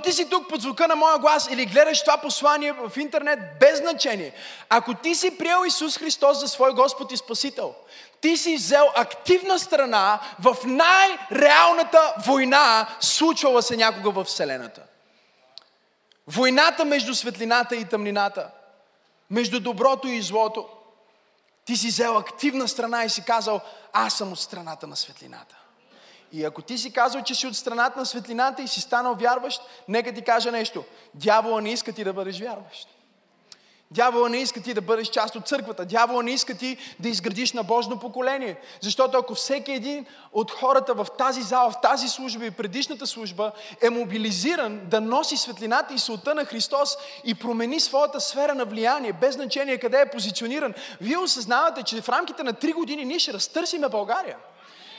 ти си тук под звука на моя глас или гледаш това послание в интернет, без значение. Ако ти си приел Исус Христос за свой Господ и Спасител, ти си взел активна страна в най-реалната война, случвала се някога в Вселената. Войната между светлината и тъмнината, между доброто и злото. Ти си взел активна страна и си казал, аз съм от страната на светлината. И ако ти си казал, че си от страната на светлината и си станал вярващ, нека ти кажа нещо. Дявола не иска ти да бъдеш вярващ. Дявола не иска ти да бъдеш част от църквата. Дявола не иска ти да изградиш на Божно поколение. Защото ако всеки един от хората в тази зала, в тази служба и предишната служба е мобилизиран да носи светлината и султа на Христос и промени своята сфера на влияние, без значение къде е позициониран, вие осъзнавате, че в рамките на 3 години ние ще разтърсиме България.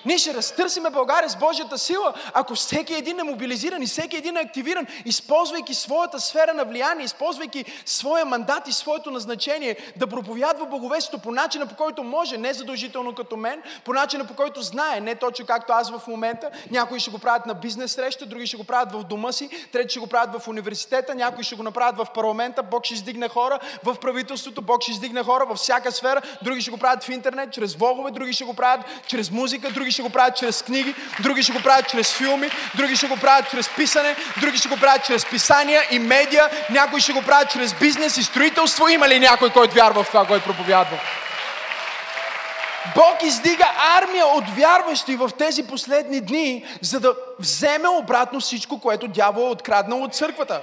Ние ще разтърсиме България с Божията сила, ако всеки един е мобилизиран и всеки един е активиран, използвайки своята сфера на влияние, използвайки своя мандат и своето назначение да проповядва боговеството по начина по който може, не задължително като мен, по начина по който знае, не точно както аз в момента. Някои ще го правят на бизнес среща, други ще го правят в дома си, трети ще го правят в университета, някои ще го направят в парламента, Бог ще издигне хора, в правителството, Бог ще издигне хора във всяка сфера, други ще го правят в интернет, чрез влогове, други ще го правят чрез музика, други ще го правят чрез книги, други ще го правят чрез филми, други ще го правят чрез писане, други ще го правят чрез писания и медиа, някои ще го правят чрез бизнес и строителство. Има ли някой, който вярва в това, който проповядва? Бог издига армия от вярващи в тези последни дни, за да вземе обратно всичко, което дявол е откраднал от църквата.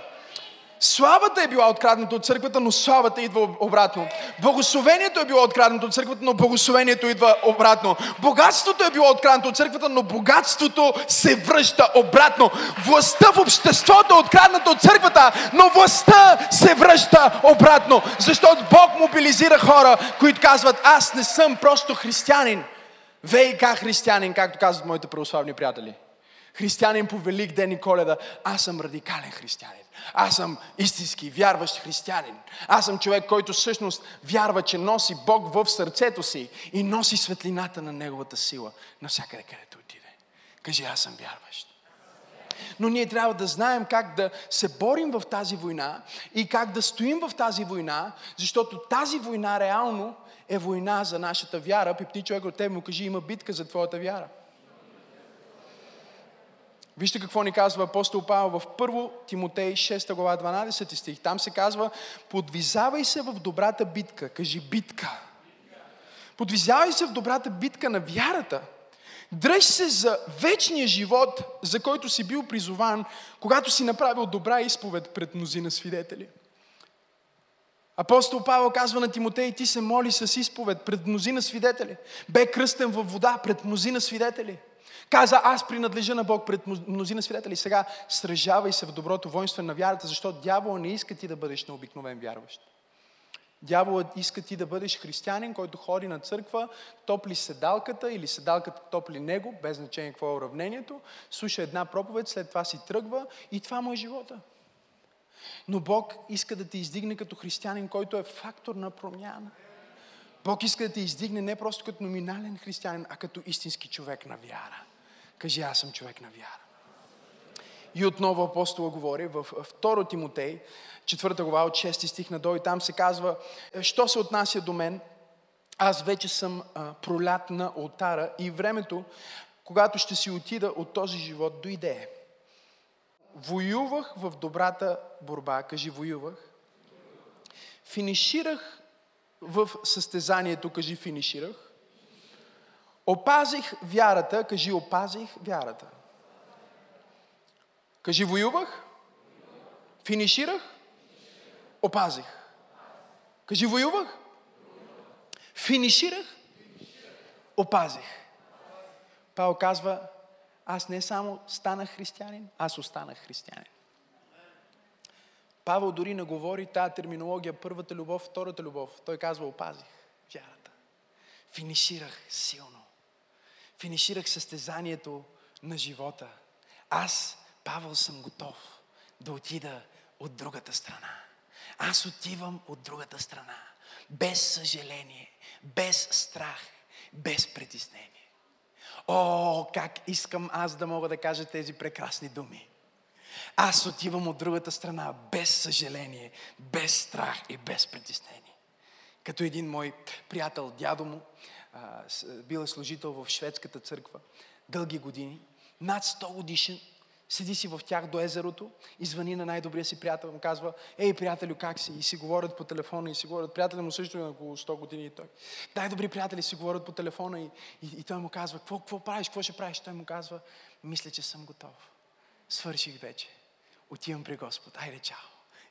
Славата е била открадната от църквата, но славата идва обратно. Благословението е било откраднато от църквата, но благословението идва обратно. Богатството е било откраднато от църквата, но богатството се връща обратно. Властта в обществото е открадната от църквата, но властта се връща обратно. Защото Бог мобилизира хора, които казват, аз не съм просто християнин. ВИК християнин, както казват моите православни приятели. Християнин по Велик ден и Коледа. Аз съм радикален християнин. Аз съм истински вярващ християнин. Аз съм човек, който всъщност вярва, че носи Бог в сърцето си и носи светлината на Неговата сила навсякъде, където отиде. Кажи, аз съм вярващ. Но ние трябва да знаем как да се борим в тази война и как да стоим в тази война, защото тази война реално е война за нашата вяра. Пипни човек от теб му кажи, има битка за твоята вяра. Вижте какво ни казва апостол Павел в 1 Тимотей 6 глава 12 стих. Там се казва, подвизавай се в добрата битка. Кажи битка. Подвизавай се в добрата битка на вярата. Дръж се за вечния живот, за който си бил призован, когато си направил добра изповед пред мнозина свидетели. Апостол Павел казва на Тимотей, ти се моли с изповед пред мнозина свидетели. Бе кръстен във вода пред мнозина свидетели. Каза, аз принадлежа на Бог пред мнозина свидетели. Сега сражавай се в доброто воинство на вярата, защото дявол не иска ти да бъдеш необикновен вярващ. Дяволът иска ти да бъдеш християнин, който ходи на църква, топли седалката или седалката топли него, без значение какво е уравнението, слуша една проповед, след това си тръгва и това му е живота. Но Бог иска да те издигне като християнин, който е фактор на промяна. Бог иска да те издигне не просто като номинален християнин, а като истински човек на вяра. Кажи, аз съм човек на вяра. И отново апостола говори в 2 Тимотей, 4 глава от 6 стих на и там се казва, що се отнася до мен, аз вече съм пролят на алтара и времето, когато ще си отида от този живот, дойде. Воювах в добрата борба, кажи воювах. Финиширах в състезанието, кажи финиширах. Опазих вярата, кажи опазих вярата. Кажи воювах, финиширах, опазих. Кажи воювах, финиширах, опазих. Павел казва, аз не само станах християнин, аз останах християнин. Павел дори не говори тази терминология първата любов, втората любов. Той казва опазих вярата. Финиширах силно финиширах състезанието на живота. Аз, Павел, съм готов да отида от другата страна. Аз отивам от другата страна. Без съжаление, без страх, без притеснение. О, как искам аз да мога да кажа тези прекрасни думи. Аз отивам от другата страна без съжаление, без страх и без притеснение. Като един мой приятел, дядо му, бил е служител в шведската църква дълги години, над 100 годишен, седи си в тях до езерото и звъни на най-добрия си приятел. Му казва, ей, приятелю, как си? И си говорят по телефона и си говорят. Приятелят му също е на около 100 години и той. Най-добри приятели си говорят по телефона и, и, и той му казва, какво, какво правиш, какво ще правиш? Той му казва, мисля, че съм готов. Свърших вече. Отивам при Господ. Айде, чао.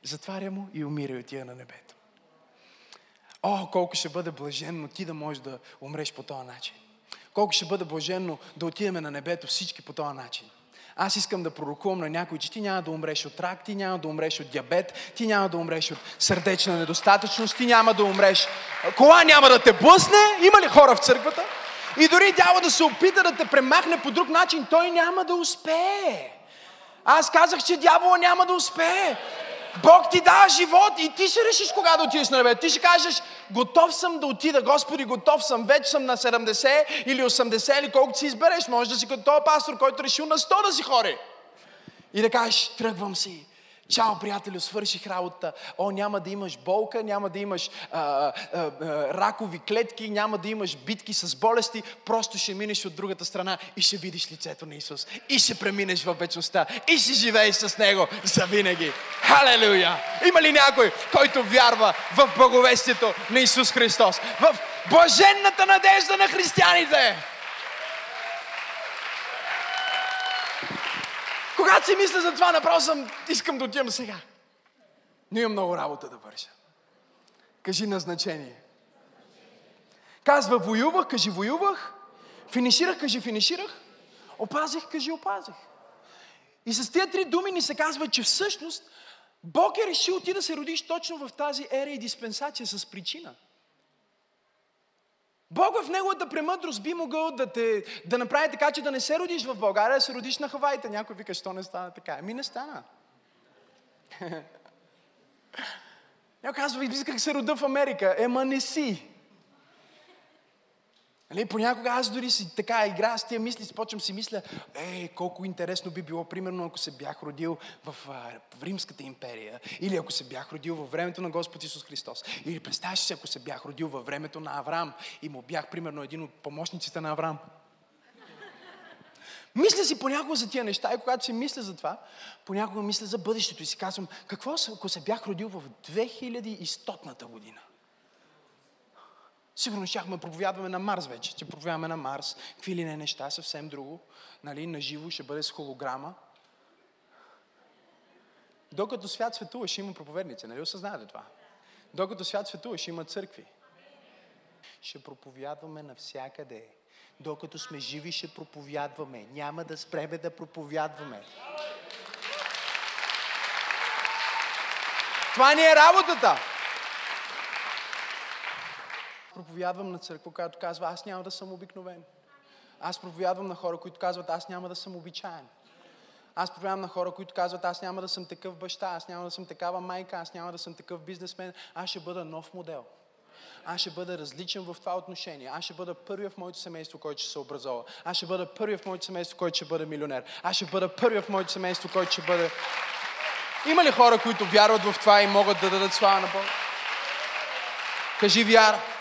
Затваря му и умира и отива на небето. О, колко ще бъде блаженно ти да можеш да умреш по този начин. Колко ще бъде блаженно да отидем на небето всички по този начин. Аз искам да пророкувам на някой, че ти няма да умреш от рак, ти няма да умреш от диабет, ти няма да умреш от сърдечна недостатъчност, ти няма да умреш. Кола няма да те блъсне. Има ли хора в църквата? И дори дявол да се опита да те премахне по друг начин, той няма да успее. Аз казах, че дявола няма да успее. Бог ти дава живот и ти ще решиш кога да отидеш на небе. Ти ще кажеш, готов съм да отида, Господи, готов съм, вече съм на 70 или 80 или колкото си избереш. Може да си като този пастор, който решил на 100 да си хори. И да кажеш, тръгвам си. Чао, приятелю, свърших работа. О, няма да имаш болка, няма да имаш а, а, а, ракови клетки, няма да имаш битки с болести. Просто ще минеш от другата страна и ще видиш лицето на Исус. И ще преминеш в вечността. И ще живееш с Него за винаги. Халелуя! Има ли някой, който вярва в благовестието на Исус Христос? В блаженната надежда на християните? Когато си мисля за това, направо съм, искам да отивам сега. Но имам много работа да върша. Кажи назначение. Казва, воювах, кажи воювах. Финиширах, кажи финиширах. Опазих, кажи опазих. И с тези три думи ни се казва, че всъщност Бог е решил ти да се родиш точно в тази ера и диспенсация с причина. Бог в неговата премъдрост би могъл да, те, да направи така, че да не се родиш в България, да се родиш на Хаваите. Някой вика, що не стана така? Ами не стана. Някой казва, исках се рода в Америка. Ема не си. Нали, понякога аз дори си така игра с тия мисли, почвам си мисля, ей, колко интересно би било, примерно, ако се бях родил в, в Римската империя, или ако се бях родил във времето на Господ Исус Христос, или представяш си, ако се бях родил във времето на Авраам и му бях, примерно, един от помощниците на Авраам. Мисля си понякога за тия неща и когато си мисля за това, понякога мисля за бъдещето и си казвам, какво ако се бях родил в 2100-та година? Сигурно щяхме проповядваме на Марс вече. Ще проповядваме на Марс. Какви ли не неща, съвсем друго. Нали, наживо ще бъде с холограма. Докато свят светува, има проповедници. Нали осъзнавате това? Докато свят светува, има църкви. Ще проповядваме навсякъде. Докато сме живи, ще проповядваме. Няма да спреме да проповядваме. Това ни е работата проповядвам на църква, която казва, аз няма да съм обикновен. Аз проповядвам на хора, които казват, аз няма да съм обичаен. Аз проповядвам на хора, които казват, аз няма да съм такъв баща, аз няма да съм такава майка, аз няма да съм такъв бизнесмен, аз ще бъда нов модел. Аз ще бъда различен в това отношение. Аз ще бъда първият в моето семейство, който ще се образова. Аз ще бъда първият в моето семейство, който ще бъде милионер. Аз ще бъда първият в моето семейство, който ще бъде... Има ли хора, които вярват в това и могат да дадат слава на Бог? Кажи вяра.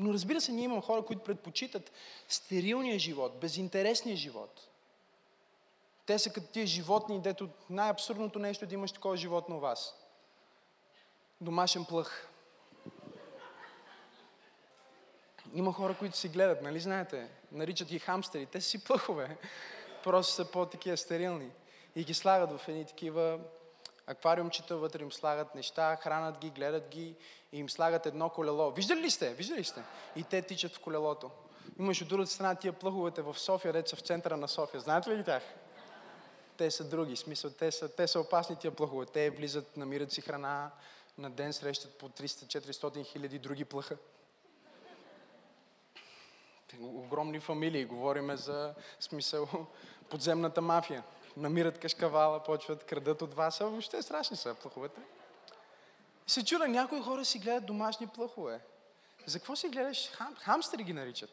Но разбира се, ние имаме хора, които предпочитат стерилния живот, безинтересния живот. Те са като тия животни, дето най-абсурдното нещо е да имаш такова животно у вас. Домашен плъх. Има хора, които си гледат, нали знаете? Наричат ги хамстери. Те си плъхове. Просто са по-такива стерилни. И ги слагат в едни такива аквариумчета, вътре им слагат неща, хранат ги, гледат ги и им слагат едно колело. Виждали ли сте? Виждали ли сте? И те тичат в колелото. Имаш от другата страна тия плъховете в София, деца в центъра на София. Знаете ли тях? Те са други. Смисъл, те са, те са опасни тия плъхове. Те влизат, намират си храна, на ден срещат по 300-400 хиляди други плъха. Огромни фамилии. Говориме за смисъл подземната мафия намират кашкавала, почват крадат от вас, а въобще страшни са плъховете. Се чуда, някои хора си гледат домашни плъхове. За какво си гледаш? Хам, хамстери ги наричат.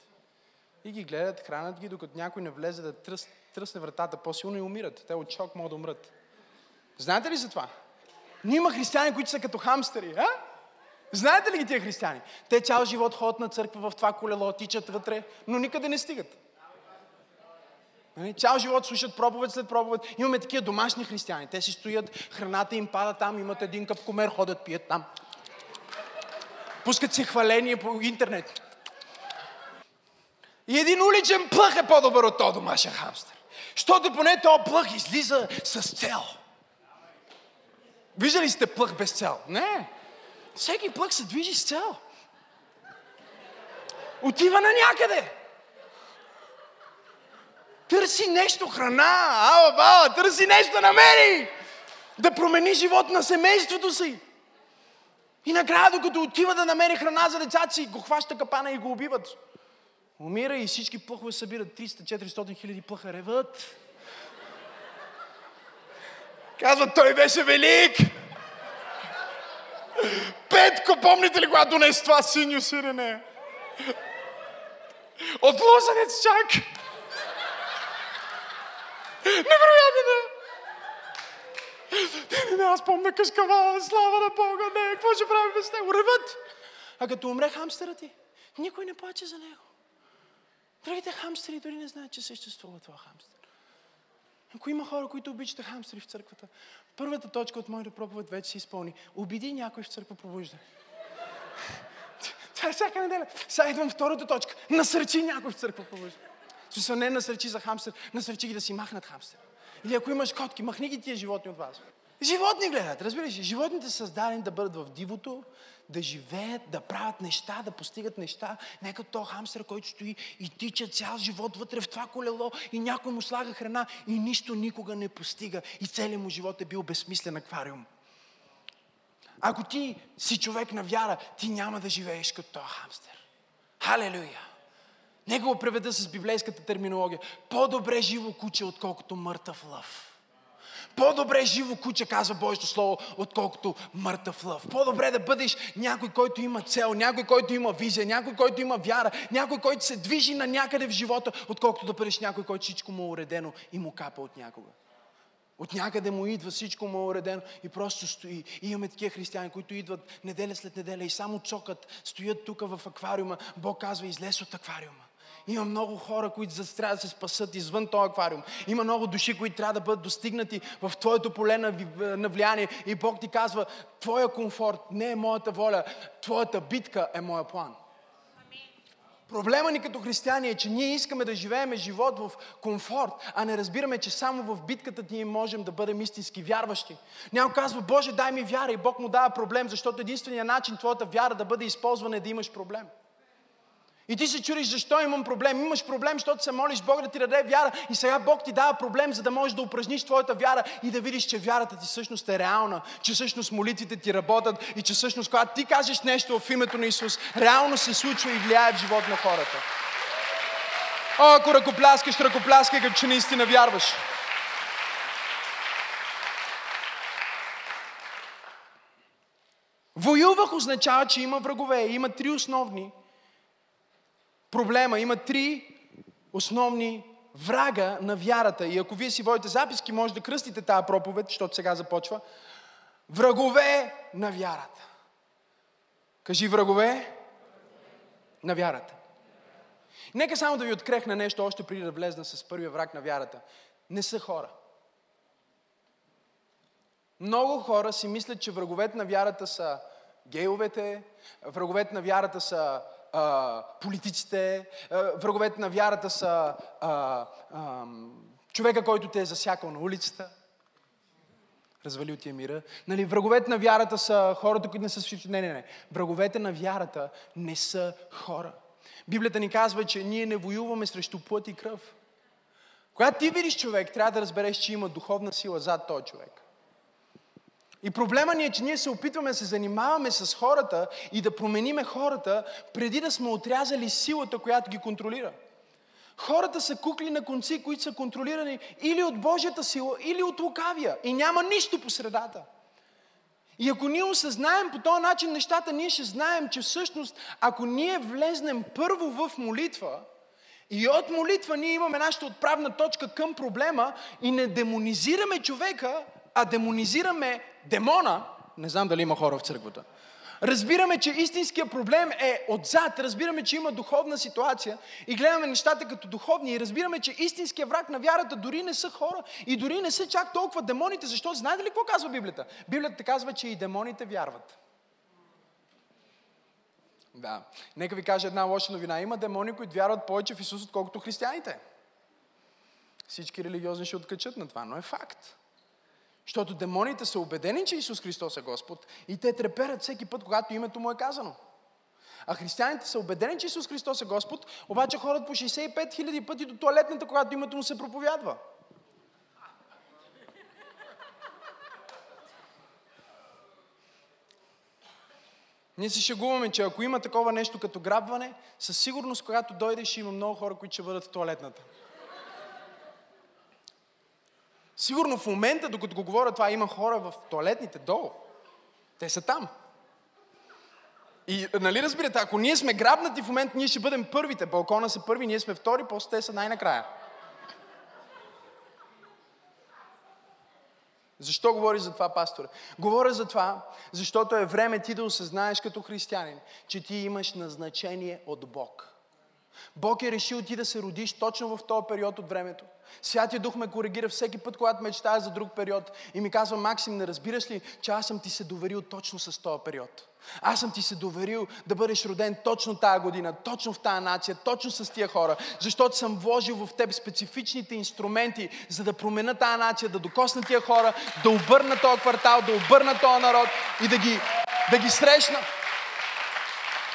И ги гледат, хранят ги, докато някой не влезе да тръс, тръсне вратата по-силно и умират. Те от шок могат да умрат. Знаете ли за това? Ние има християни, които са като хамстери. А? Знаете ли ги тия християни? Те цял живот ходят на църква в това колело, тичат вътре, но никъде не стигат. Нали? Цял живот слушат проповед след проповед. Имаме такива домашни християни. Те си стоят, храната им пада там, имат един къп комер, ходят, пият там. Пускат си хваление по интернет. И един уличен плъх е по-добър от този домашен хамстер. Защото поне този плъх излиза с цел. Виждали сте плъх без цел? Не. Всеки плъх се движи с цел. Отива на някъде. Търси нещо, храна, ала, бала, търси нещо да намери. Да промени живот на семейството си. И накрая, докато отива да намери храна за децата си, го хваща капана и го убиват. Умира и всички плъхове събират 300-400 хиляди плъха, реват. Казват, той беше велик. Петко, помните ли, когато донес това синьо сирене? От лозенец чак. Невероятно, да. Не, не, аз помня къшкавала, слава на Бога, не, какво ще правим без него? Реват. А като умре хамстера ти, никой не плаче за него. Другите хамстери дори не знаят, че съществува това хамстер. Ако има хора, които обичат хамстери в църквата, първата точка от моята проповед вече се изпълни. Обиди някой в църква пробуждане. Това е всяка неделя. Сега идвам втората точка. Насърчи някой в църква пробуждане. Смисъл не насърчи за хамстер, насърчи ги да си махнат хамстер. Или ако имаш котки, махни ги тия животни от вас. Животни гледат, разбираш ли? Животните са създадени да бъдат в дивото, да живеят, да правят неща, да постигат неща. Нека то хамстер, който стои и тича цял живот вътре в това колело и някой му слага храна и нищо никога не постига. И целият му живот е бил безсмислен аквариум. Ако ти си човек на вяра, ти няма да живееш като този хамстер. Халелуя! Нека го преведа с библейската терминология. По-добре живо куче, отколкото мъртъв лъв. По-добре живо куче, казва Божието Слово, отколкото мъртъв лъв. По-добре да бъдеш някой, който има цел, някой, който има визия, някой, който има вяра, някой, който се движи на някъде в живота, отколкото да бъдеш някой, който всичко му е уредено и му капа от някога. От някъде му идва, всичко му е уредено и просто стои. И имаме такива християни, които идват неделя след неделя и само цокат, стоят тук в аквариума. Бог казва, излез от аквариума. Има много хора, които трябва да се спасат извън този аквариум. Има много души, които трябва да бъдат достигнати в твоето поле на, на влияние. И Бог ти казва, твоя комфорт не е моята воля, твоята битка е моя план. Проблема ни като християни е, че ние искаме да живеем живот в комфорт, а не разбираме, че само в битката ние можем да бъдем истински вярващи. Някой казва, Боже, дай ми вяра и Бог му дава проблем, защото единственият начин твоята вяра да бъде използвана е да имаш проблем. И ти се чуриш защо имам проблем. Имаш проблем, защото се молиш Бог да ти даде вяра и сега Бог ти дава проблем, за да можеш да упражниш твоята вяра и да видиш, че вярата ти всъщност е реална, че всъщност молитвите ти работят и че всъщност когато ти кажеш нещо в името на Исус, реално се случва и влияе в живот на хората. О, ако ръкопляскаш, ръкопляскай, като че наистина вярваш. Воювах означава, че има врагове. Има три основни проблема. Има три основни врага на вярата. И ако вие си водите записки, може да кръстите тази проповед, защото сега започва. Врагове на вярата. Кажи врагове на вярата. Нека само да ви открехна нещо, още преди да влезна с първия враг на вярата. Не са хора. Много хора си мислят, че враговете на вярата са гейовете, враговете на вярата са а, политиците, а, враговете на вярата са а, а, човека, който те е засякал на улицата, развалил ти е мира. Нали, враговете на вярата са хората, които не са свидетели. Не, не, не. Враговете на вярата не са хора. Библията ни казва, че ние не воюваме срещу плът и кръв. Когато ти видиш човек, трябва да разбереш, че има духовна сила зад този човек. И проблема ни е, че ние се опитваме да се занимаваме с хората и да промениме хората, преди да сме отрязали силата, която ги контролира. Хората са кукли на конци, които са контролирани или от Божията сила, или от лукавия. И няма нищо по средата. И ако ние осъзнаем по този начин нещата, ние ще знаем, че всъщност, ако ние влезнем първо в молитва, И от молитва ние имаме нашата отправна точка към проблема и не демонизираме човека, а демонизираме демона. Не знам дали има хора в църквата. Разбираме, че истинския проблем е отзад, разбираме, че има духовна ситуация и гледаме нещата като духовни и разбираме, че истинския враг на вярата дори не са хора и дори не са чак толкова демоните, защото знаете ли какво казва Библията? Библията казва, че и демоните вярват. Да. Нека ви кажа една лоша новина. Има демони, които вярват повече в Исус, отколкото християните. Всички религиозни ще откачат на това, но е факт. Защото демоните са убедени, че Исус Христос е Господ и те треперят всеки път, когато името му е казано. А християните са убедени, че Исус Христос е Господ, обаче ходят по 65 000 пъти до туалетната, когато името му се проповядва. Ние се шегуваме, че ако има такова нещо като грабване, със сигурност, когато дойдеш, има много хора, които ще бъдат в туалетната. Сигурно в момента, докато го говоря това, има хора в туалетните долу. Те са там. И нали разбирате, ако ние сме грабнати в момента, ние ще бъдем първите. Балкона са първи, ние сме втори, после те са най-накрая. Защо говори за това, пасторе? Говоря за това, защото е време ти да осъзнаеш като християнин, че ти имаш назначение от Бог. Бог е решил ти да се родиш точно в този период от времето. Святия Дух ме коригира всеки път, когато мечтая за друг период. И ми казва, Максим, не разбираш ли, че аз съм ти се доверил точно с този период? Аз съм ти се доверил да бъдеш роден точно тая година, точно в тая нация, точно с тия хора, защото съм вложил в теб специфичните инструменти, за да променя тая нация, да докосна тия хора, да обърна този квартал, да обърна този народ и да ги, да ги срещна.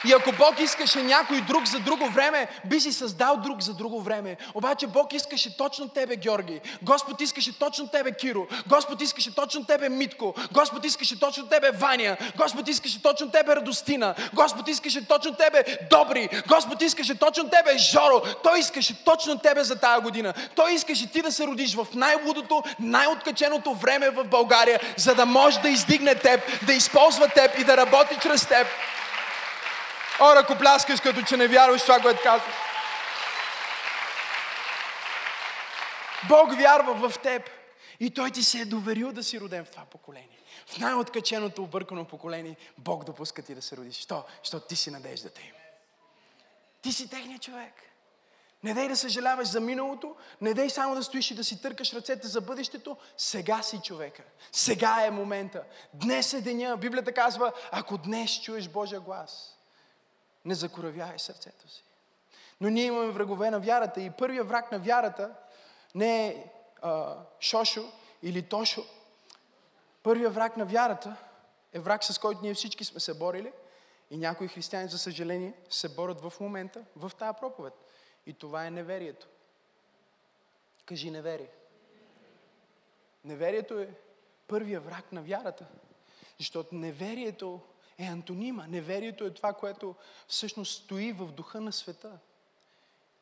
И ако Бог искаше някой друг за друго време, би си създал друг за друго време. Обаче Бог искаше точно тебе, Георги. Господ искаше точно тебе, Киро. Господ искаше точно тебе, Митко. Господ искаше точно тебе, Ваня. Господ искаше точно тебе, Радостина. Господ искаше точно тебе, Добри. Господ искаше точно тебе, Жоро. Той искаше точно тебе за тая година. Той искаше ти да се родиш в най-лудото, най-откаченото време в България, за да може да издигне теб, да използва теб и да работи чрез теб. Ора, ако пляскаш, като че не вярваш това, което казваш. Бог вярва в теб. И Той ти се е доверил да си роден в това поколение. В най-откаченото, объркано поколение Бог допуска ти да се родиш. Що? Защото ти си надеждата им. Ти си техният човек. Не дай да съжаляваш за миналото, не дай само да стоиш и да си търкаш ръцете за бъдещето. Сега си човека. Сега е момента. Днес е деня. Библията казва, ако днес чуеш Божия глас, не закоравяй сърцето си. Но ние имаме врагове на вярата и първият враг на вярата не е а, Шошо или Тошо. Първият враг на вярата е враг, с който ние всички сме се борили и някои християни, за съжаление, се борят в момента в тази проповед. И това е неверието. Кажи неверие. Неверието е първия враг на вярата. Защото неверието е антонима. Неверието е това, което всъщност стои в духа на света.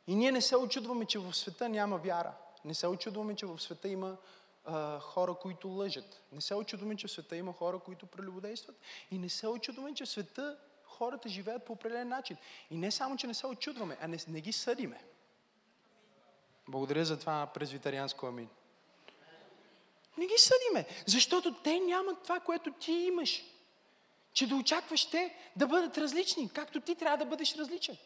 И ние не се очудваме, че в света няма вяра. Не се очудваме, че в света има а, хора, които лъжат. Не се очудваме, че в света има хора, които прелюбодействат. И не се очудваме, че в света хората живеят по определен начин. И не само, че не се очудваме, а не, не ги съдиме. Благодаря за това презвитарианско амин. Не ги съдиме, защото те нямат това, което ти имаш че да очакваш те да бъдат различни, както ти трябва да бъдеш различен.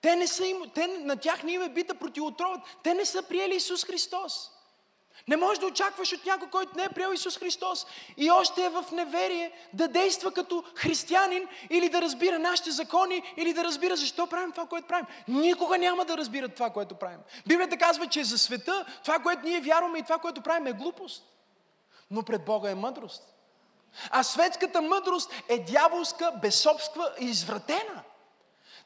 Те не са им, те, на тях не им е бита противотровът. Те не са приели Исус Христос. Не можеш да очакваш от някой, който не е приел Исус Христос и още е в неверие да действа като християнин или да разбира нашите закони, или да разбира защо правим това, което правим. Никога няма да разбират това, което правим. Библията казва, че за света това, което ние вярваме и това, което правим е глупост. Но пред Бога е мъдрост. А светската мъдрост е дяволска, безсобства и извратена.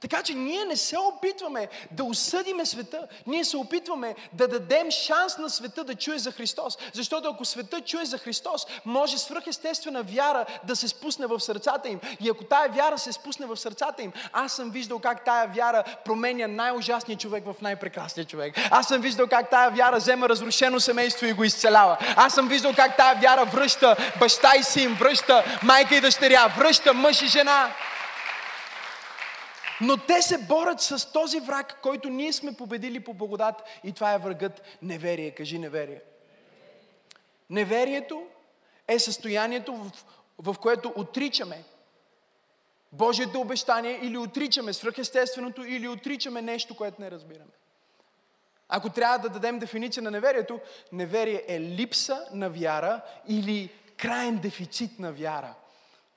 Така че ние не се опитваме да осъдиме света, ние се опитваме да дадем шанс на света да чуе за Христос. Защото ако света чуе за Христос, може свръхестествена вяра да се спусне в сърцата им. И ако тая вяра се спусне в сърцата им, аз съм виждал как тая вяра променя най-ужасния човек в най-прекрасния човек. Аз съм виждал как тая вяра взема разрушено семейство и го изцелява. Аз съм виждал как тая вяра връща баща и син, връща майка и дъщеря, връща мъж и жена. Но те се борят с този враг, който ние сме победили по благодат и това е врагът неверие. Кажи неверие. Неверието е състоянието, в, в което отричаме Божието обещание или отричаме свръхестественото, или отричаме нещо, което не разбираме. Ако трябва да дадем дефиниция на неверието, неверие е липса на вяра или крайен дефицит на вяра.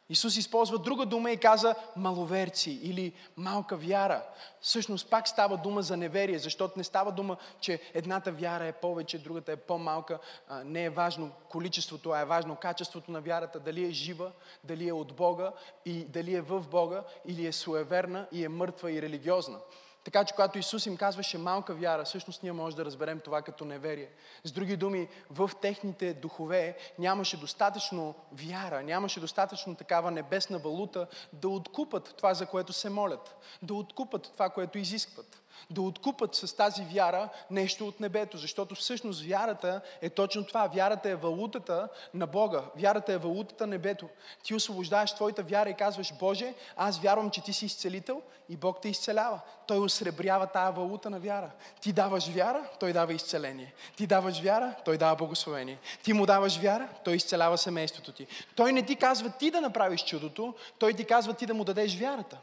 Исус използва друга дума и каза маловерци или малка вяра. Всъщност пак става дума за неверие, защото не става дума, че едната вяра е повече, другата е по-малка. Не е важно количеството, а е важно качеството на вярата. Дали е жива, дали е от Бога и дали е в Бога, или е суеверна и е мъртва и религиозна. Така че когато Исус им казваше малка вяра, всъщност ние може да разберем това като неверие. С други думи, в техните духове нямаше достатъчно вяра, нямаше достатъчно такава небесна валута да откупат това, за което се молят, да откупат това, което изискват да откупат с тази вяра нещо от небето, защото всъщност вярата е точно това. Вярата е валутата на Бога. Вярата е валутата на небето. Ти освобождаваш твоята вяра и казваш, Боже, аз вярвам, че ти си изцелител и Бог те изцелява. Той осребрява тая валута на вяра. Ти даваш вяра, Той дава изцеление. Ти даваш вяра, Той дава благословение. Ти му даваш вяра, Той изцелява семейството ти. Той не ти казва ти да направиш чудото, Той ти казва ти да му дадеш вярата.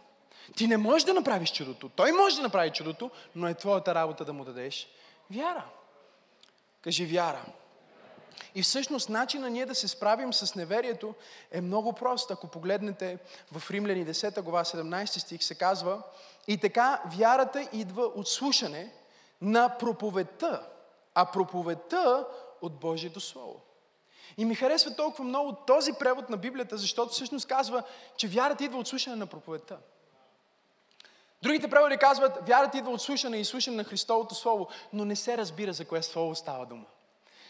Ти не можеш да направиш чудото. Той може да направи чудото, но е твоята работа да му дадеш вяра. Кажи вяра. И всъщност начина ние да се справим с неверието е много прост. Ако погледнете в Римляни 10 глава 17 стих се казва и така вярата идва от слушане на проповедта, а проповедта от Божието Слово. И ми харесва толкова много този превод на Библията, защото всъщност казва, че вярата идва от слушане на проповедта. Другите преводи казват, вярата идва от слушане и слушане на Христовото Слово, но не се разбира за кое Слово става дума.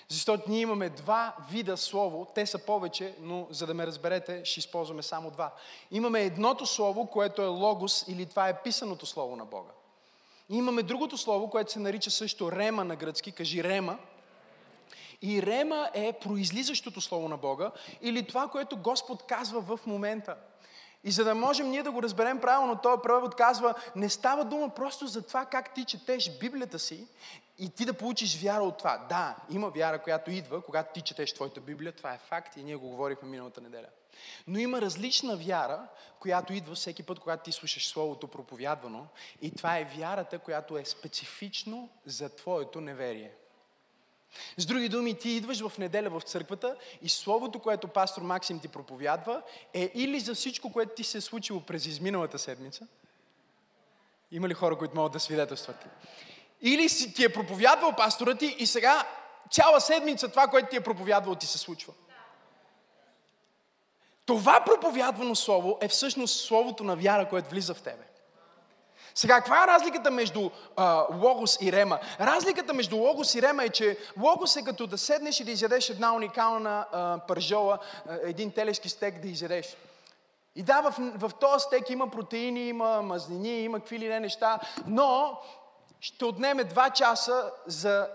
Защото ние имаме два вида Слово, те са повече, но за да ме разберете, ще използваме само два. Имаме едното Слово, което е Логос, или това е писаното Слово на Бога. И имаме другото Слово, което се нарича също Рема на гръцки, кажи Рема. И Рема е произлизащото Слово на Бога, или това, което Господ казва в момента. И за да можем ние да го разберем правилно, този превод казва, не става дума просто за това как ти четеш Библията си и ти да получиш вяра от това. Да, има вяра, която идва, когато ти четеш твоята Библия, това е факт и ние го говорихме миналата неделя. Но има различна вяра, която идва всеки път, когато ти слушаш Словото проповядвано и това е вярата, която е специфично за твоето неверие. С други думи, ти идваш в неделя в църквата и словото, което пастор Максим ти проповядва, е или за всичко, което ти се е случило през изминалата седмица. Има ли хора, които могат да свидетелстват? Или си ти е проповядвал пастора ти и сега цяла седмица това, което ти е проповядвал, ти се случва. Това проповядвано слово е всъщност словото на вяра, което влиза в тебе. Сега, каква е разликата между а, логос и рема? Разликата между логос и рема е, че логос е като да седнеш и да изядеш една уникална а, пържола, а, един телешки стек да изядеш. И да, в, в този стек има протеини, има мазнини, има какви ли не неща, но ще отнеме два часа за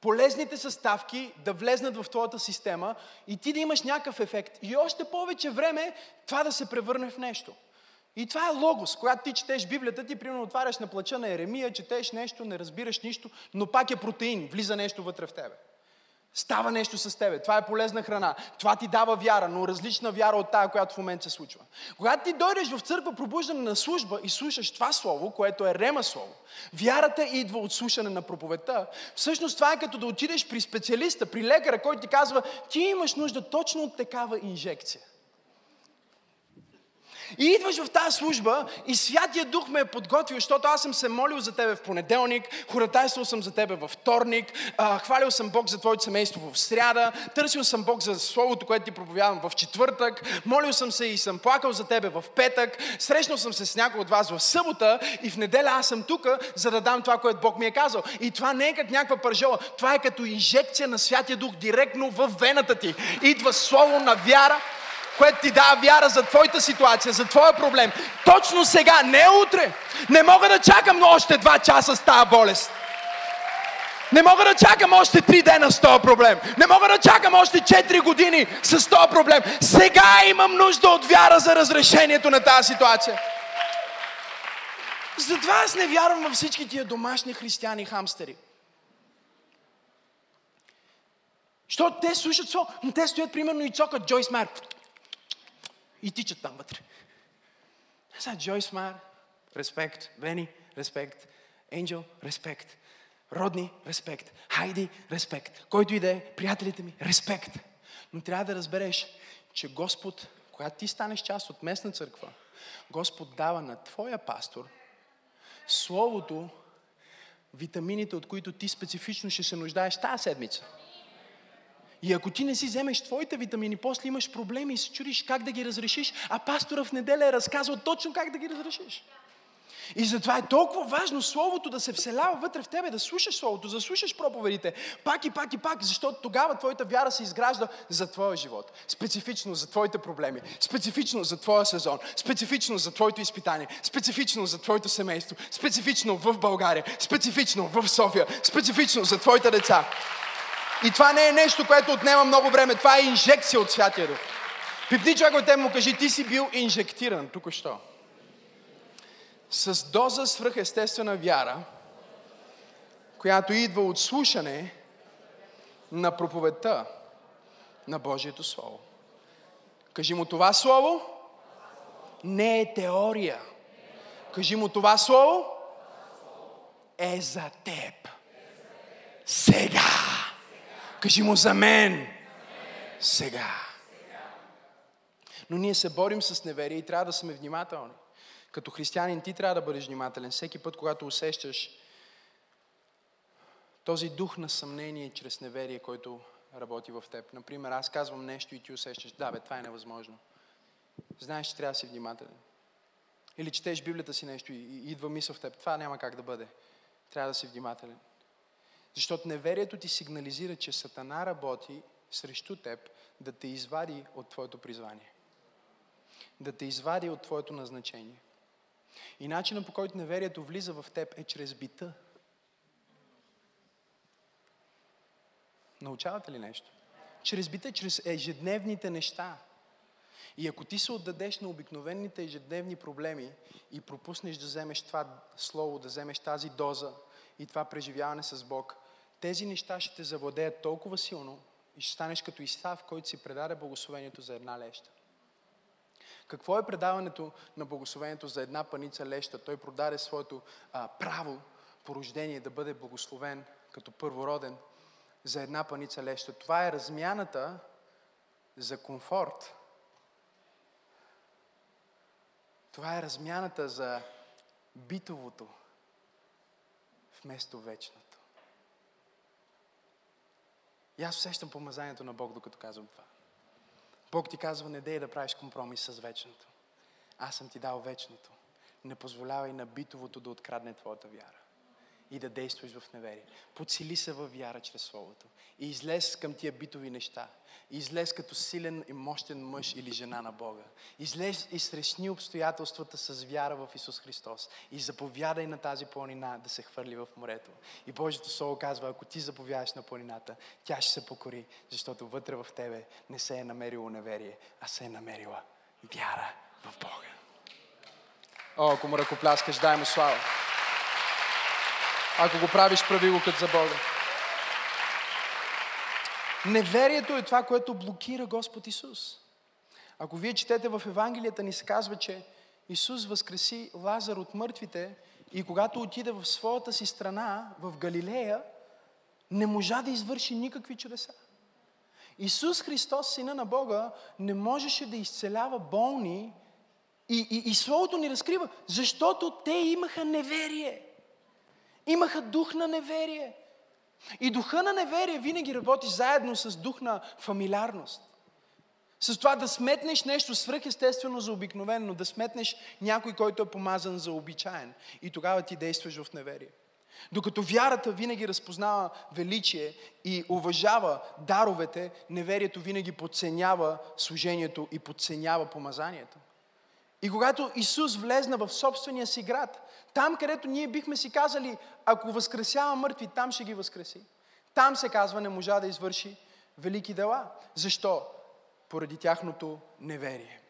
полезните съставки да влезнат в твоята система и ти да имаш някакъв ефект. И още повече време това да се превърне в нещо. И това е логос. Когато ти четеш Библията, ти примерно отваряш на плача на Еремия, четеш нещо, не разбираш нищо, но пак е протеин, влиза нещо вътре в тебе. Става нещо с тебе. Това е полезна храна. Това ти дава вяра, но различна вяра от тая, която в момента се случва. Когато ти дойдеш в църква, пробуждане на служба и слушаш това слово, което е рема слово, вярата идва от слушане на проповедта. Всъщност това е като да отидеш при специалиста, при лекара, който ти казва, ти имаш нужда точно от такава инжекция. И идваш в тази служба и Святия Дух ме е подготвил, защото аз съм се молил за тебе в понеделник, хоратайствал съм за тебе във вторник, а, хвалил съм Бог за твоето семейство в сряда, търсил съм Бог за Словото, което ти проповядвам в четвъртък, молил съм се и съм плакал за тебе в петък, срещнал съм се с някой от вас в събота и в неделя аз съм тук, за да дам това, което Бог ми е казал. И това не е като някаква пържола, това е като инжекция на Святия Дух директно в вената ти. Идва Слово на вяра, което ти дава вяра за твоята ситуация, за твоя проблем. Точно сега, не утре. Не мога да чакам още два часа с тази болест. Не мога да чакам още три дена с този проблем. Не мога да чакам още 4 години с този проблем. Сега имам нужда от вяра за разрешението на тази ситуация. Затова аз не вярвам във всички тия домашни християни хамстери. Защото те слушат слово, но те стоят примерно и цокат Джойс Мар. И тичат там вътре. Сега Джойс Мар, респект. Бени, респект. Енджел, респект. Родни, респект. Хайди, респект. Който и да е, приятелите ми, респект. Но трябва да разбереш, че Господ, когато ти станеш част от местна църква, Господ дава на твоя пастор Словото, витамините, от които ти специфично ще се нуждаеш тази седмица. И ако ти не си вземеш твоите витамини, после имаш проблеми и се чудиш как да ги разрешиш, а пастора в неделя е разказал точно как да ги разрешиш. И затова е толкова важно Словото да се вселява вътре в тебе, да слушаш Словото, да слушаш проповедите, пак и пак и пак, защото тогава твоята вяра се изгражда за твоя живот. Специфично за твоите проблеми, специфично за твоя сезон, специфично за твоето изпитание, специфично за твоето семейство, специфично в България, специфично в София, специфично за твоите деца. И това не е нещо, което отнема много време. Това е инжекция от Святия Дух. Пипни човек от му кажи, ти си бил инжектиран тук що. С доза свръхестествена вяра, която идва от слушане на проповедта на Божието Слово. Кажи му това Слово не е теория. Кажи му това Слово е за теб. Сега. Кажи му за мен. Сега. Но ние се борим с неверие и трябва да сме внимателни. Като християнин ти трябва да бъдеш внимателен. Всеки път, когато усещаш този дух на съмнение чрез неверие, който работи в теб. Например, аз казвам нещо и ти усещаш, да бе, това е невъзможно. Знаеш, че трябва да си внимателен. Или четеш Библията си нещо и идва мисъл в теб, това няма как да бъде. Трябва да си внимателен. Защото неверието ти сигнализира, че Сатана работи срещу теб да те извади от твоето призвание. Да те извади от твоето назначение. И начинът по който неверието влиза в теб е чрез бита. Научавате ли нещо? Чрез бита, чрез ежедневните неща. И ако ти се отдадеш на обикновените ежедневни проблеми и пропуснеш да вземеш това слово, да вземеш тази доза и това преживяване с Бог, тези неща ще те завладеят толкова силно и ще станеш като Исав, който си предаде благословението за една леща. Какво е предаването на благословението за една паница леща? Той продаде своето а, право по рождение да бъде благословен като първороден за една паница леща. Това е размяната за комфорт. Това е размяната за битовото вместо вечното. И аз усещам помазанието на Бог, докато казвам това. Бог ти казва, не дей да правиш компромис с вечното. Аз съм ти дал вечното. Не позволявай на битовото да открадне твоята вяра и да действаш в неверие. Подсили се във вяра чрез Словото. И излез към тия битови неща. Излез като силен и мощен мъж или жена на Бога. Излез и срещни обстоятелствата с вяра в Исус Христос. И заповядай на тази планина да се хвърли в морето. И Божието Слово казва, ако ти заповядаш на планината, тя ще се покори, защото вътре в тебе не се е намерило неверие, а се е намерила вяра в Бога. О, ако му ръкопляскаш, дай му слава. Ако го правиш, прави го като за Бога. Неверието е това, което блокира Господ Исус. Ако вие четете в Евангелията, ни се казва, че Исус възкреси Лазар от мъртвите и когато отиде в своята си страна, в Галилея, не можа да извърши никакви чудеса. Исус Христос, Сина на Бога, не можеше да изцелява болни и, и, и Словото ни разкрива, защото те имаха неверие. Имаха дух на неверие. И духа на неверие винаги работи заедно с дух на фамилиарност. С това да сметнеш нещо свръхестествено за обикновено, да сметнеш някой, който е помазан за обичаен. И тогава ти действаш в неверие. Докато вярата винаги разпознава величие и уважава даровете, неверието винаги подценява служението и подценява помазанието. И когато Исус влезна в собствения си град, там където ние бихме си казали, ако възкресява мъртви, там ще ги възкреси. Там се казва, не можа да извърши велики дела. Защо? Поради тяхното неверие.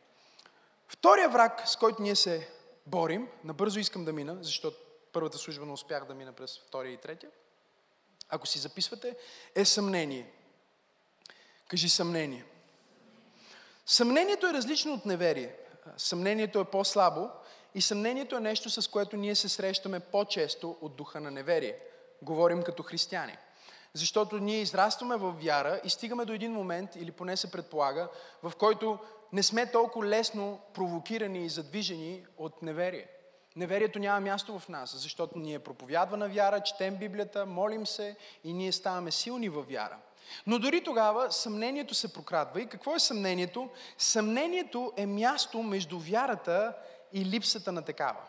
Втория враг, с който ние се борим. Набързо искам да мина, защото първата служба не успях да мина през втория и третия. Ако си записвате, е съмнение. Кажи съмнение. Съмнението е различно от неверие. Съмнението е по-слабо и съмнението е нещо, с което ние се срещаме по-често от духа на неверие. Говорим като християни. Защото ние израстваме в вяра и стигаме до един момент, или поне се предполага, в който не сме толкова лесно провокирани и задвижени от неверие. Неверието няма място в нас, защото ние проповядвана вяра, четем Библията, молим се и ние ставаме силни във вяра. Но дори тогава съмнението се прокрадва. И какво е съмнението? Съмнението е място между вярата и липсата на такава.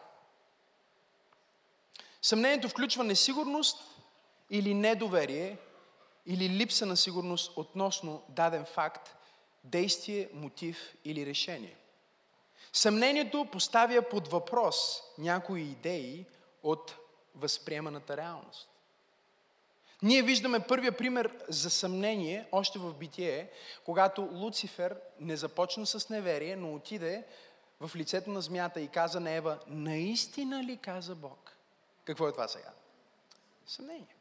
Съмнението включва несигурност или недоверие, или липса на сигурност относно даден факт, действие, мотив или решение. Съмнението поставя под въпрос някои идеи от възприеманата реалност. Ние виждаме първия пример за съмнение още в битие, когато Луцифер не започна с неверие, но отиде в лицето на змията и каза на Ева, наистина ли каза Бог? Какво е това сега? Съмнение.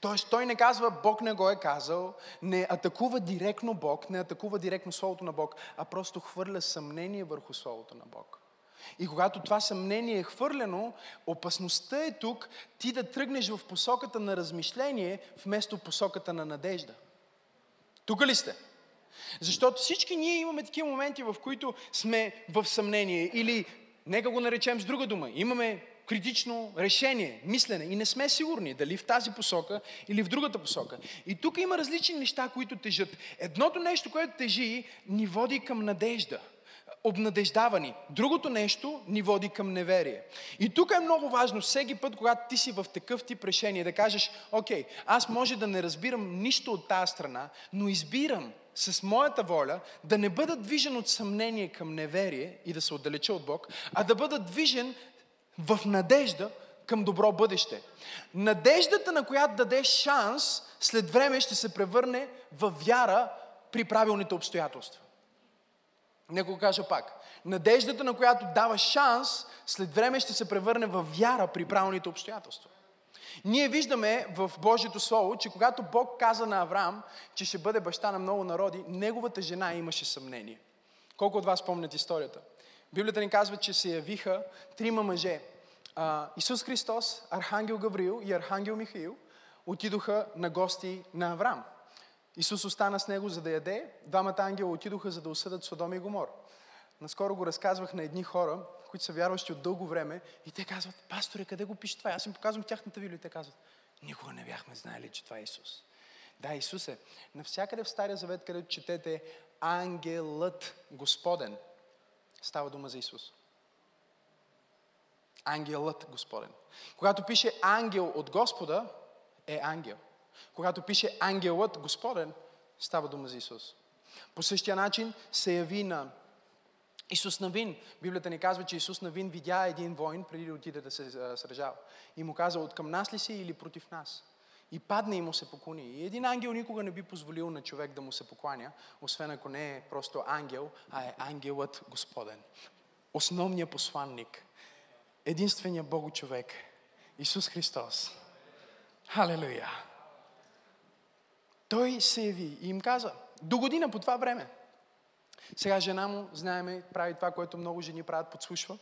Тоест той не казва Бог не го е казал, не атакува директно Бог, не атакува директно Словото на Бог, а просто хвърля съмнение върху Словото на Бог. И когато това съмнение е хвърлено, опасността е тук ти да тръгнеш в посоката на размишление, вместо посоката на надежда. Тук ли сте? Защото всички ние имаме такива моменти, в които сме в съмнение или, нека го наречем с друга дума, имаме критично решение, мислене и не сме сигурни дали в тази посока или в другата посока. И тук има различни неща, които тежат. Едното нещо, което тежи, ни води към надежда обнадеждавани. Другото нещо ни води към неверие. И тук е много важно, всеки път, когато ти си в такъв тип решение, да кажеш, окей, аз може да не разбирам нищо от тази страна, но избирам с моята воля да не бъда движен от съмнение към неверие и да се отдалеча от Бог, а да бъда движен в надежда към добро бъдеще. Надеждата, на която дадеш шанс, след време ще се превърне в вяра при правилните обстоятелства. Нека го кажа пак. Надеждата, на която дава шанс, след време ще се превърне в вяра при правилните обстоятелства. Ние виждаме в Божието Слово, че когато Бог каза на Авраам, че ще бъде баща на много народи, неговата жена имаше съмнение. Колко от вас помнят историята? Библията ни казва, че се явиха трима мъже. Исус Христос, Архангел Гавриил и Архангел Михаил отидоха на гости на Авраам. Исус остана с него, за да яде. Двамата ангела отидоха, за да осъдат Содом и Гомор. Наскоро го разказвах на едни хора, които са вярващи от дълго време и те казват, пасторе, къде го пише това? Аз им показвам тяхната Библия и те казват, никога не бяхме знаели, че това е Исус. Да, Исус е. Навсякъде в Стария Завет, където четете ангелът Господен, става дума за Исус. Ангелът Господен. Когато пише ангел от Господа, е ангел. Когато пише ангелът Господен, става дума за Исус. По същия начин се яви на Исус Навин. Библията ни казва, че Исус Навин видя един воин преди да отиде да се сражава. И му каза, от към нас ли си или против нас? И падна и му се поклони. И един ангел никога не би позволил на човек да му се покланя, освен ако не е просто ангел, а е ангелът Господен. Основният посланник. Единственият Бог човек. Исус Христос. Халелуя! Той се яви и им каза, до година по това време. Сега жена му, знаеме, прави това, което много жени правят, подслушва.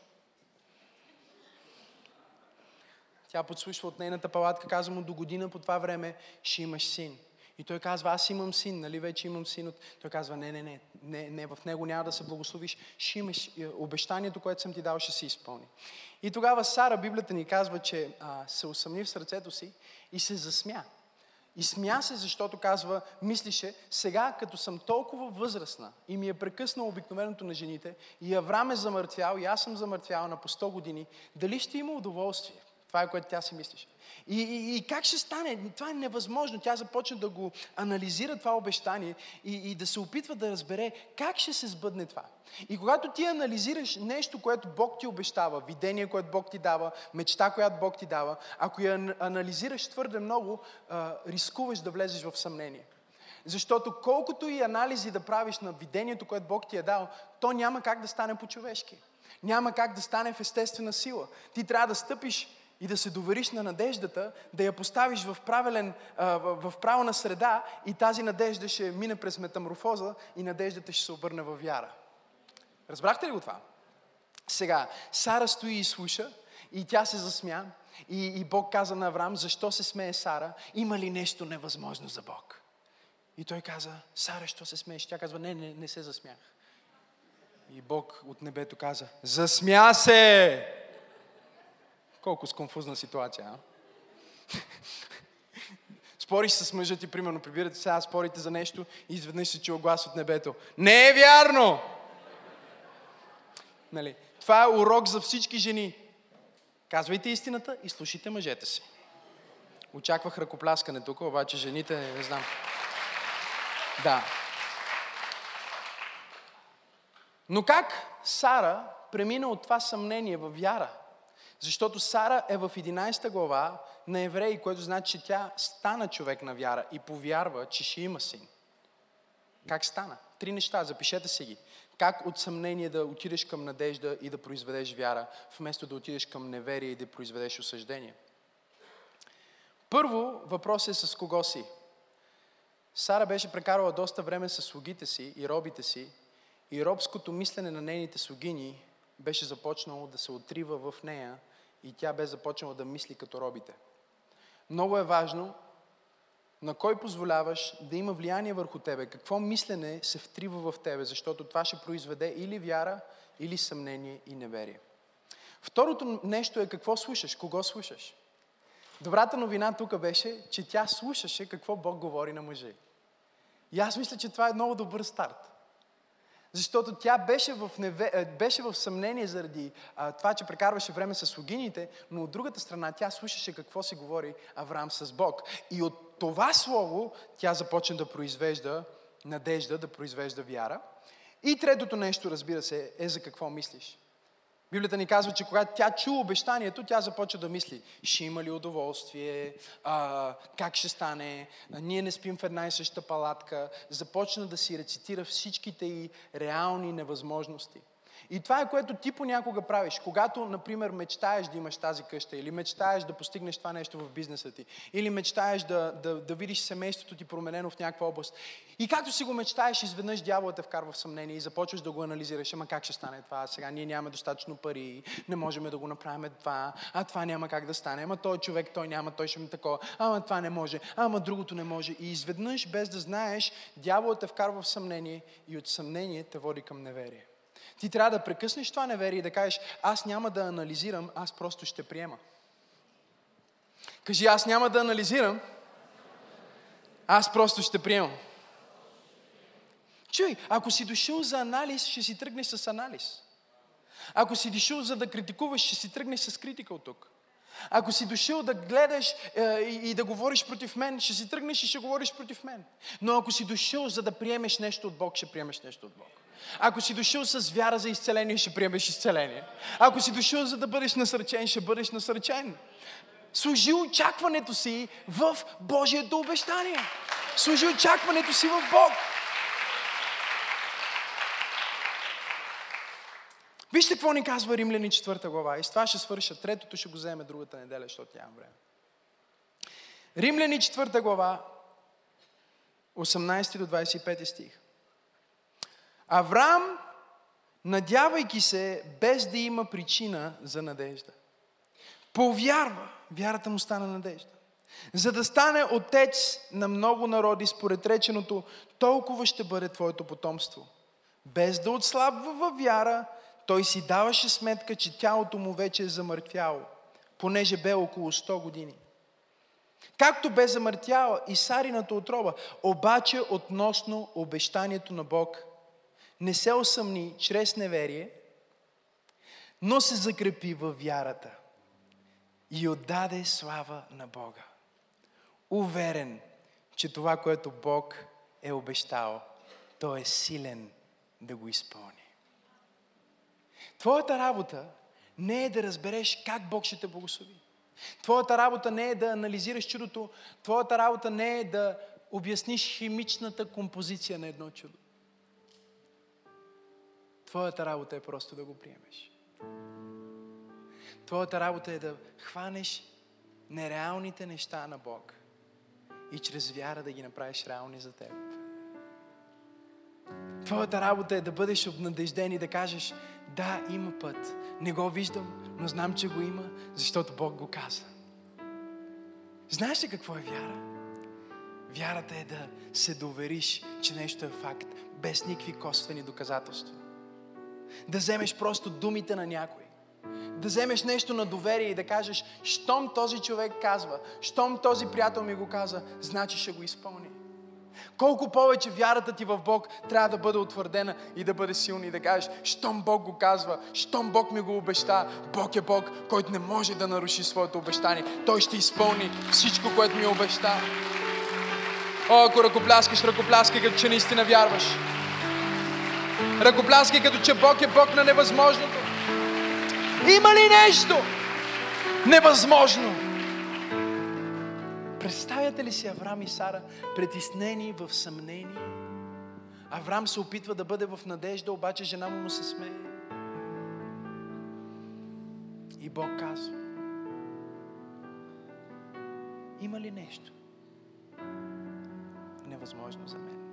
Тя подслушва от нейната палатка, казва му, до година по това време ще имаш син. И той казва, аз имам син, нали вече имам син. От... Той казва, не, не, не, не, не, в него няма да се благословиш. Ще имаш, е, обещанието, което съм ти дал, ще се изпълни. И тогава Сара, Библията ни казва, че а, се усъмни в сърцето си и се засмя. И смя се, защото казва, мислише, сега като съм толкова възрастна и ми е прекъснал обикновеното на жените и Аврам е замъртвял и аз съм замъртвял на по 100 години, дали ще има удоволствие? Това е което тя си мислеше. И, и, и как ще стане? Това е невъзможно. Тя започна да го анализира това обещание и, и да се опитва да разбере как ще се сбъдне това. И когато ти анализираш нещо, което Бог ти обещава, видение, което Бог ти дава, мечта, която Бог ти дава, ако я анализираш твърде много, рискуваш да влезеш в съмнение. Защото колкото и анализи да правиш на видението, което Бог ти е дал, то няма как да стане по-човешки. няма как да стане в естествена сила. Ти трябва да стъпиш и да се довериш на надеждата, да я поставиш в, правилен, в правилна среда и тази надежда ще мине през метаморфоза и надеждата ще се обърне във вяра. Разбрахте ли го това? Сега, Сара стои и слуша и тя се засмя и, и Бог каза на Авраам, защо се смее Сара? Има ли нещо невъзможно за Бог? И той каза, Сара, що се смееш? Тя казва, не, не, не се засмях. И Бог от небето каза, засмя се! Колко сконфузна ситуация, а? Спориш с мъжа ти, примерно, прибирате сега, спорите за нещо и изведнъж се чува глас от небето. Не е вярно! Нали? Това е урок за всички жени. Казвайте истината и слушайте мъжете си. Очаквах ръкопляскане тук, обаче жените не знам. Да. Но как Сара премина от това съмнение в вяра? Защото Сара е в 11 глава на Евреи, което значи, че тя стана човек на вяра и повярва, че ще има син. Как стана? Три неща, запишете си ги. Как от съмнение да отидеш към надежда и да произведеш вяра, вместо да отидеш към неверие и да произведеш осъждение. Първо, въпрос е с кого си. Сара беше прекарала доста време с слугите си и робите си и робското мислене на нейните слугини беше започнало да се отрива в нея и тя бе започнала да мисли като робите. Много е важно на кой позволяваш да има влияние върху тебе, какво мислене се втрива в тебе, защото това ще произведе или вяра, или съмнение и неверие. Второто нещо е какво слушаш, кого слушаш. Добрата новина тук беше, че тя слушаше какво Бог говори на мъже. И аз мисля, че това е много добър старт. Защото тя беше в, неве, е, беше в съмнение заради а, това, че прекарваше време с слугините, но от другата страна тя слушаше какво се говори Авраам с Бог. И от това слово тя започна да произвежда надежда, да произвежда вяра. И третото нещо, разбира се, е за какво мислиш. Библията ни казва, че когато тя чу обещанието, тя започва да мисли, ще има ли удоволствие, а, как ще стане, а, ние не спим в една и съща палатка. Започна да си рецитира всичките и реални невъзможности. И това е което ти понякога правиш. Когато, например, мечтаеш да имаш тази къща, или мечтаеш да постигнеш това нещо в бизнеса ти, или мечтаеш да, да, да видиш семейството ти променено в някаква област. И както си го мечтаеш, изведнъж дяволът те вкарва в съмнение и започваш да го анализираш. Ама как ще стане това? Сега ние нямаме достатъчно пари, не можем да го направим това, а това няма как да стане. Ама той човек, той няма, той ще ми такова. Ама това не може, ама другото не може. И изведнъж, без да знаеш, дяволът те вкарва в съмнение и от съмнение те води към неверие. Ти трябва да прекъснеш това неверие и да кажеш, аз няма да анализирам, аз просто ще приема. Кажи, аз няма да анализирам, аз просто ще приемам. Чуй, ако си дошъл за анализ, ще си тръгнеш с анализ. Ако си дошъл за да критикуваш, ще си тръгнеш с критика от тук. Ако си дошъл да гледаш е, и, да говориш против мен, ще си тръгнеш и ще говориш против мен. Но ако си дошъл за да приемеш нещо от Бог, ще приемеш нещо от Бог. Ако си дошъл с вяра за изцеление, ще приемеш изцеление. Ако си дошъл за да бъдеш насърчен, ще бъдеш насърчен. Служи очакването си в Божието обещание. Служи очакването си в Бог. Вижте какво ни казва Римляни 4 глава. И с това ще свърша. Третото ще го вземе другата неделя, защото нямам време. Римляни 4 глава, 18 до 25 стих. Авраам, надявайки се, без да има причина за надежда, повярва, вярата му стана надежда. За да стане отец на много народи, според реченото, толкова ще бъде твоето потомство. Без да отслабва във вяра, той си даваше сметка, че тялото му вече е замъртвяло, понеже бе около 100 години. Както бе замъртяла и Сарината отроба, обаче относно обещанието на Бог – не се осъмни чрез неверие, но се закрепи във вярата и отдаде слава на Бога. Уверен, че това, което Бог е обещал, Той е силен да го изпълни. Твоята работа не е да разбереш как Бог ще те благослови. Твоята работа не е да анализираш чудото. Твоята работа не е да обясниш химичната композиция на едно чудо. Твоята работа е просто да го приемеш. Твоята работа е да хванеш нереалните неща на Бог и чрез вяра да ги направиш реални за теб. Твоята работа е да бъдеш обнадежден и да кажеш, да, има път. Не го виждам, но знам, че го има, защото Бог го каза. Знаеш ли какво е вяра? Вярата е да се довериш, че нещо е факт, без никакви косвени доказателства. Да вземеш просто думите на някой. Да вземеш нещо на доверие и да кажеш, щом този човек казва, щом този приятел ми го каза, значи ще го изпълни. Колко повече вярата ти в Бог трябва да бъде утвърдена и да бъде силна и да кажеш, щом Бог го казва, щом Бог ми го обеща, Бог е Бог, който не може да наруши своето обещание. Той ще изпълни всичко, което ми обеща. О, ако ръкопляскаш, ръкопляскай, като че наистина вярваш. Ръкопляскай, като че Бог е Бог на невъзможното. Има ли нещо невъзможно? Представяте ли си Авраам и Сара притеснени в съмнение? Авраам се опитва да бъде в надежда, обаче жена му му се смее. И Бог казва, има ли нещо невъзможно за мен?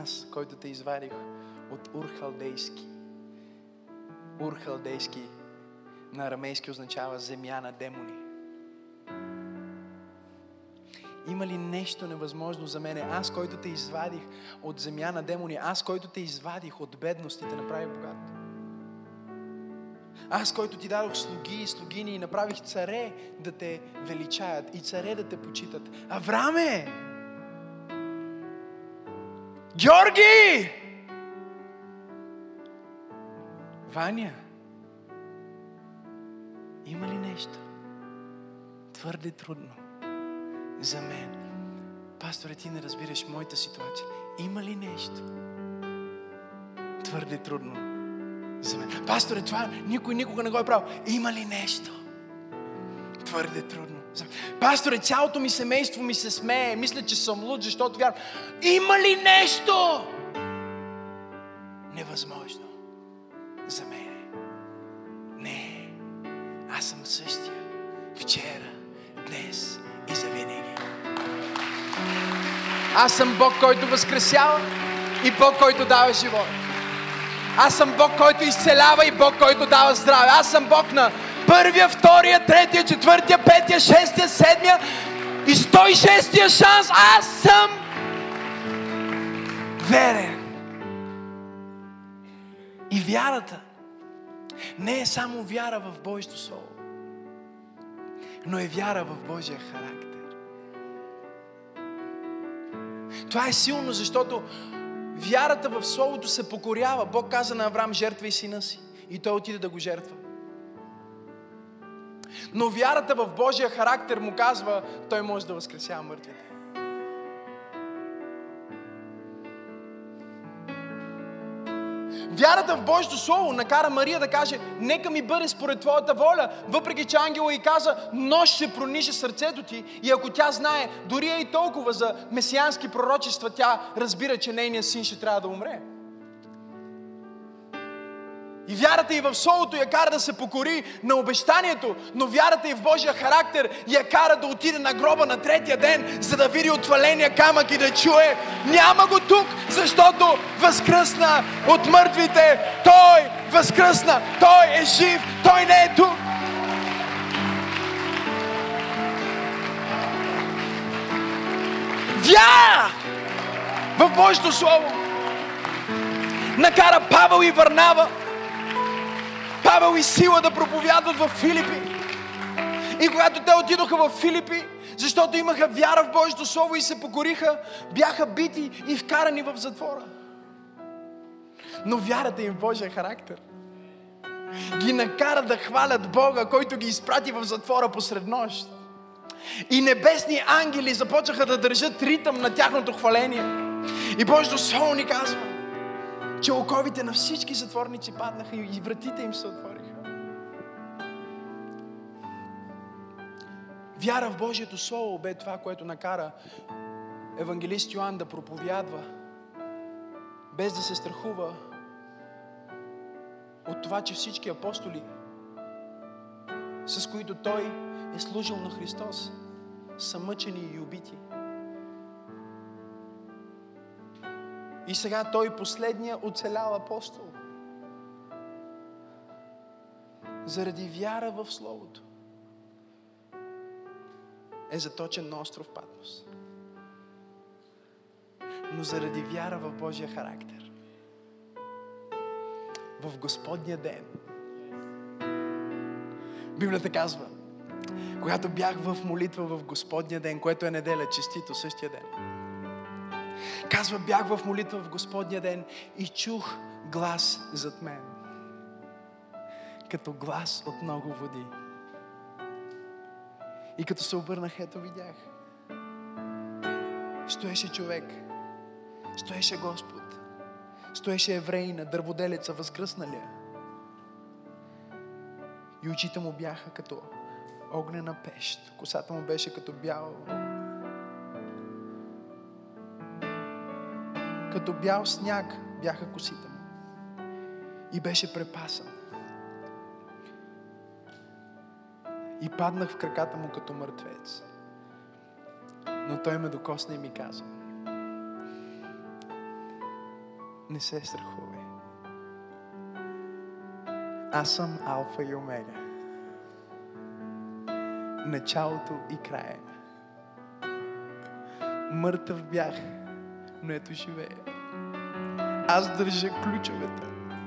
Аз, който те извадих от Урхалдейски. Урхалдейски на арамейски означава земя на демони. Има ли нещо невъзможно за мене? Аз, който те извадих от земя на демони, аз, който те извадих от бедност и те направих богат. Аз, който ти дадох слуги и слугини и направих царе да те величаят и царе да те почитат. Авраме! Георги! Ваня! Има ли нещо твърде трудно за мен? Пасторе, ти не разбираш моята ситуация. Има ли нещо твърде трудно за мен? Пасторе, това никой никога не го е правил. Има ли нещо твърде трудно за? Пасторе, цялото ми семейство ми се смее. Мисля, че съм луд, защото вярвам. Има ли нещо невъзможно за мен? Не. Аз съм същия. Вчера, днес и завинаги. Аз съм Бог, който възкресява и Бог, който дава живот. Аз съм Бог, който изцелява и Бог, който дава здраве. Аз съм Бог на първия, втория, третия, четвъртия, петия, шестия, седмия и 106-я шанс. Аз съм верен. И вярата не е само вяра в Божието Слово, но е вяра в Божия характер. Това е силно, защото вярата в Словото се покорява. Бог каза на Авраам, жертва и сина си. И той отиде да го жертва. Но вярата в Божия характер му казва, той може да възкресява мъртвите. Вярата в Божието Слово накара Мария да каже, нека ми бъде според Твоята воля, въпреки че ангела и каза, нощ ще прониже сърцето ти и ако тя знае, дори е и толкова за месиански пророчества, тя разбира, че нейният син ще трябва да умре. И вярата и в Словото я кара да се покори на обещанието, но вярата и в Божия характер я кара да отиде на гроба на третия ден, за да види отваления камък и да чуе, няма го тук, защото възкръсна от мъртвите. Той възкръсна, Той е жив, Той не е тук. Вяра в Божието Слово накара Павел и Върнава Павел и Сила да проповядват в Филипи. И когато те отидоха в Филипи, защото имаха вяра в Божието Слово и се покориха, бяха бити и вкарани в затвора. Но вярата им в Божия характер ги накара да хвалят Бога, който ги изпрати в затвора посред нощ. И небесни ангели започнаха да държат ритъм на тяхното хваление. И Божието Слово ни казва, че оковите на всички затворници паднаха и вратите им се отвориха. Вяра в Божието Слово бе това, което накара евангелист Йоанн да проповядва без да се страхува от това, че всички апостоли, с които той е служил на Христос, са мъчени и убити. И сега той последния оцелял апостол. Заради вяра в Словото е заточен на остров Патмос. Но заради вяра в Божия характер, в Господния ден, Библията казва, когато бях в молитва в Господния ден, което е неделя, честито същия ден. Казва, бях в молитва в Господния ден и чух глас зад мен. Като глас от много води. И като се обърнах, ето видях. Стоеше човек. Стоеше Господ. Стоеше еврейна, дърводелеца, възкръсналия. И очите му бяха като огнена пещ. Косата му беше като бял. Като бял сняг бяха косите му. И беше препасан. И паднах в краката му като мъртвец. Но той ме докосна и ми каза, не се страхувай. Аз съм Алфа и Омега. Началото и края. Мъртъв бях, но ето живея. Аз държа ключовете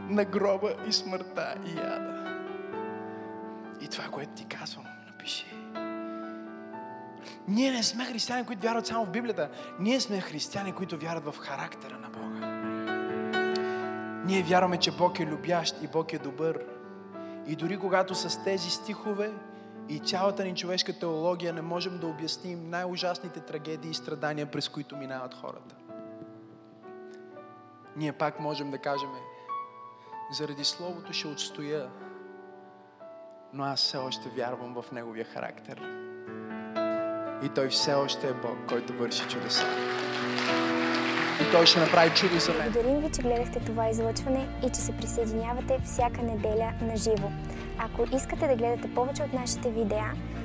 на гроба и смъртта и яда. И това, което ти казвам, напиши. Ние не сме християни, които вярват само в Библията. Ние сме християни, които вярват в характера на Бога. Ние вярваме, че Бог е любящ и Бог е добър. И дори когато с тези стихове и цялата ни човешка теология не можем да обясним най-ужасните трагедии и страдания, през които минават хората. Ние пак можем да кажем, заради Словото ще отстоя, но аз все още вярвам в Неговия характер. И Той все още е Бог, който върши чудеса. И Той ще направи чудо за мен. Благодарим ви, че гледахте това излъчване и че се присъединявате всяка неделя на живо. Ако искате да гледате повече от нашите видеа,